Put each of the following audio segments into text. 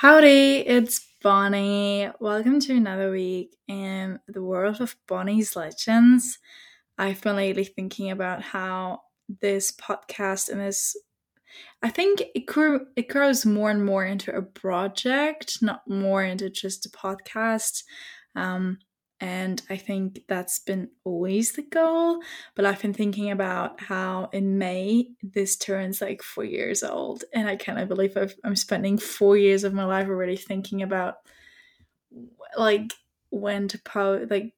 Howdy, it's Bonnie. Welcome to another week in the world of Bonnie's Legends. I've been lately thinking about how this podcast and this I think it grew it grows more and more into a project, not more into just a podcast. Um, and I think that's been always the goal. But I've been thinking about how in May this turns like four years old, and I cannot believe i am spending four years of my life already thinking about like when to post, like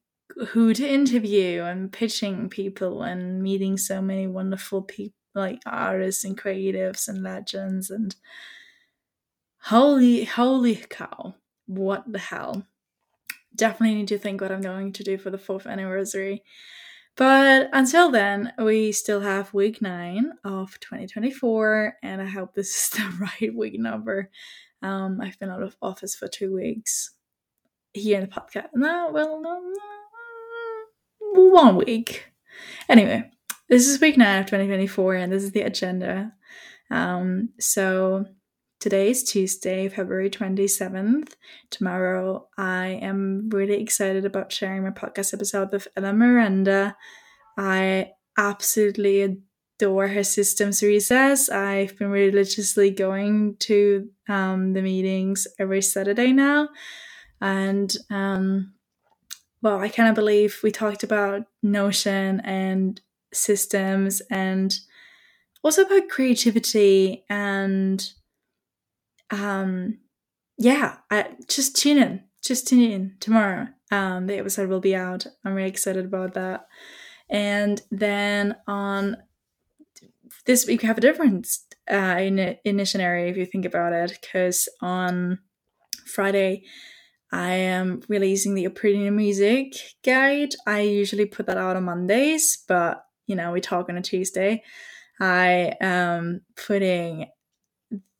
who to interview, and pitching people, and meeting so many wonderful people, like artists and creatives and legends, and holy, holy cow, what the hell! Definitely need to think what I'm going to do for the fourth anniversary. But until then, we still have week nine of 2024, and I hope this is the right week number. Um, I've been out of office for two weeks here in the podcast. No, well, no, no, one week. Anyway, this is week nine of 2024, and this is the agenda. Um, so Today is Tuesday, February 27th. Tomorrow, I am really excited about sharing my podcast episode with Ela Miranda. I absolutely adore her systems recess. I've been religiously going to um, the meetings every Saturday now. And, um, well, I cannot believe we talked about Notion and systems and also about creativity and um, yeah, I, just tune in. Just tune in tomorrow. Um, the episode will be out. I'm really excited about that. And then on this week, we have a different uh, in initiatory if you think about it, because on Friday, I am releasing the Opinion Music guide. I usually put that out on Mondays, but you know, we talk on a Tuesday. I am putting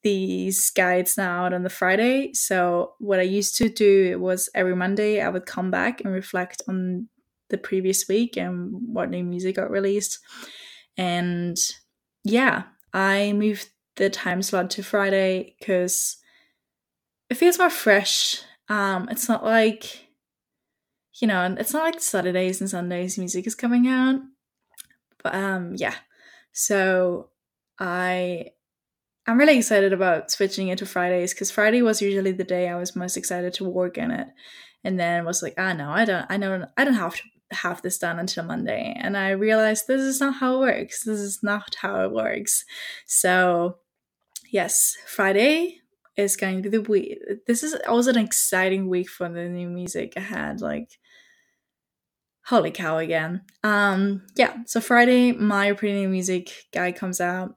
these guides now out on the Friday. So what I used to do was every Monday I would come back and reflect on the previous week and what new music got released. And yeah, I moved the time slot to Friday because it feels more fresh. Um, it's not like you know, it's not like Saturdays and Sundays music is coming out. But um yeah. So I I'm really excited about switching it to Fridays because Friday was usually the day I was most excited to work in it, and then was like, ah, no, I don't, I don't, I don't have to have this done until Monday, and I realized this is not how it works. This is not how it works. So, yes, Friday is going to be the week. This is also an exciting week for the new music ahead. Like, holy cow again. Um, yeah. So Friday, my pretty new music guy comes out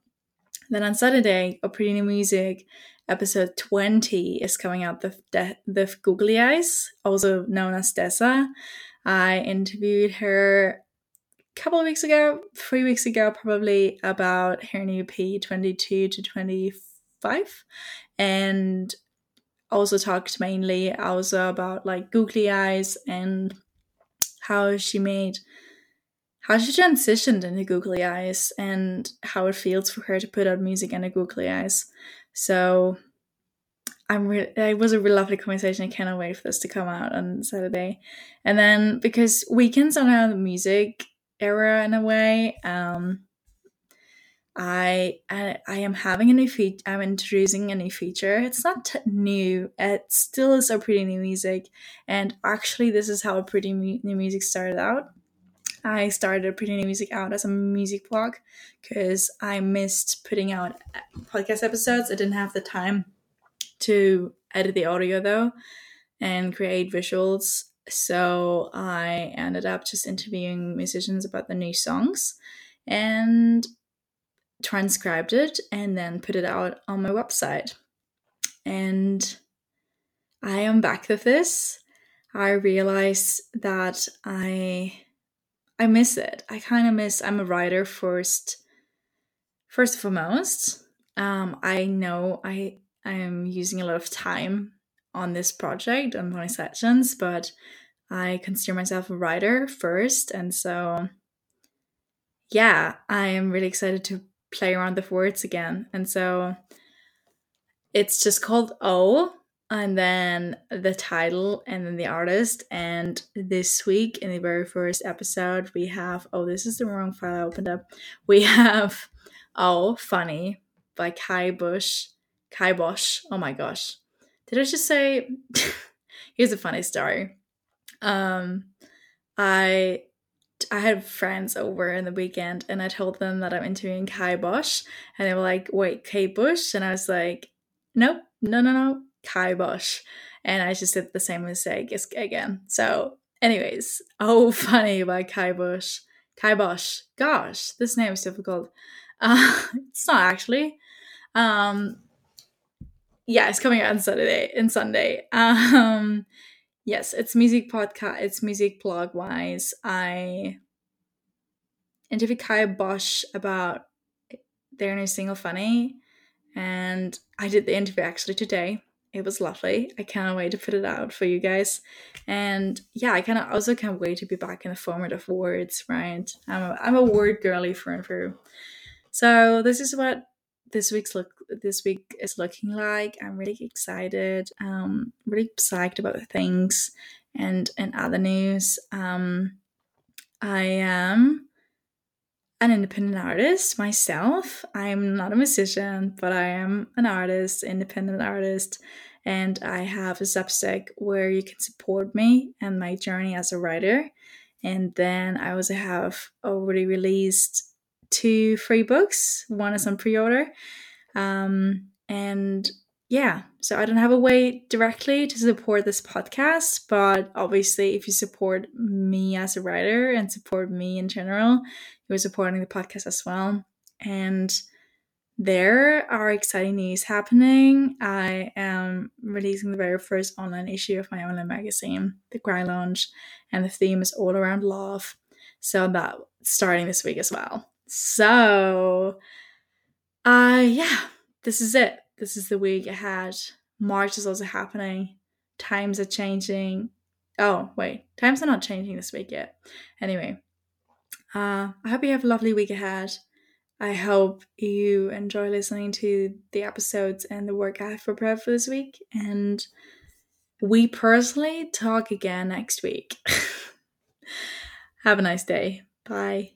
then on Saturday, A Pretty New Music episode 20 is coming out with, with Googly Eyes, also known as Dessa. I interviewed her a couple of weeks ago, three weeks ago, probably about her new P 22 to 25, and also talked mainly also about like Googly Eyes and how she made how she transitioned into Googly Eyes and how it feels for her to put out music under Googly Eyes. So I'm re- it was a really lovely conversation. I cannot wait for this to come out on Saturday. And then because weekends are now the music era in a way, um, I, I I am having a new feature. I'm introducing a new feature. It's not t- new. It still is a pretty new music. And actually, this is how a pretty mu- new music started out. I started putting music out as a music blog because I missed putting out uh, podcast episodes. I didn't have the time to edit the audio though and create visuals. So I ended up just interviewing musicians about the new songs and transcribed it and then put it out on my website. And I am back with this. I realized that I I miss it. I kind of miss. I'm a writer first. First and foremost, um, I know I I am using a lot of time on this project on my sessions, but I consider myself a writer first, and so yeah, I am really excited to play around with words again, and so it's just called O and then the title and then the artist. And this week, in the very first episode, we have oh, this is the wrong file I opened up. We have oh, funny by Kai Bush, Kai Bosch. Oh my gosh, did I just say? Here's a funny story. Um, I I had friends over in the weekend and I told them that I'm interviewing Kai Bosch and they were like, wait, Kai Bush? And I was like, nope, no, no, no, Kai Bosch. And I just did the same mistake again. So, anyways, oh, funny Bush. Kai Bosch. Gosh, this name is difficult. Uh, it's not actually. Um, yeah, it's coming out on Saturday, and Sunday. Um, yes, it's music podcast. It's music blog wise. I interviewed Kai Bosch about their new single "Funny," and I did the interview actually today. It was lovely. I can't wait to put it out for you guys. And yeah, I kind of also can't wait to be back in the format of words. Right? I'm a, I'm a word girly through and through. So this is what this week's look this week is looking like. I'm really excited. Um, really psyched about things. And in other news, um, I am an independent artist myself. I'm not a musician, but I am an artist, independent artist, and I have a Substack where you can support me and my journey as a writer. And then I also have already released two free books. One is on pre-order, um, and yeah, so I don't have a way directly to support this podcast, but obviously, if you support me as a writer and support me in general, you're supporting the podcast as well. And there are exciting news happening. I am releasing the very first online issue of my online magazine, The Cry Lounge, and the theme is all around love. So that starting this week as well. So, uh, yeah, this is it. This is the week ahead. March is also happening. Times are changing. Oh, wait, times are not changing this week yet. Anyway, uh, I hope you have a lovely week ahead. I hope you enjoy listening to the episodes and the work I have prepared for this week. And we personally talk again next week. have a nice day. Bye.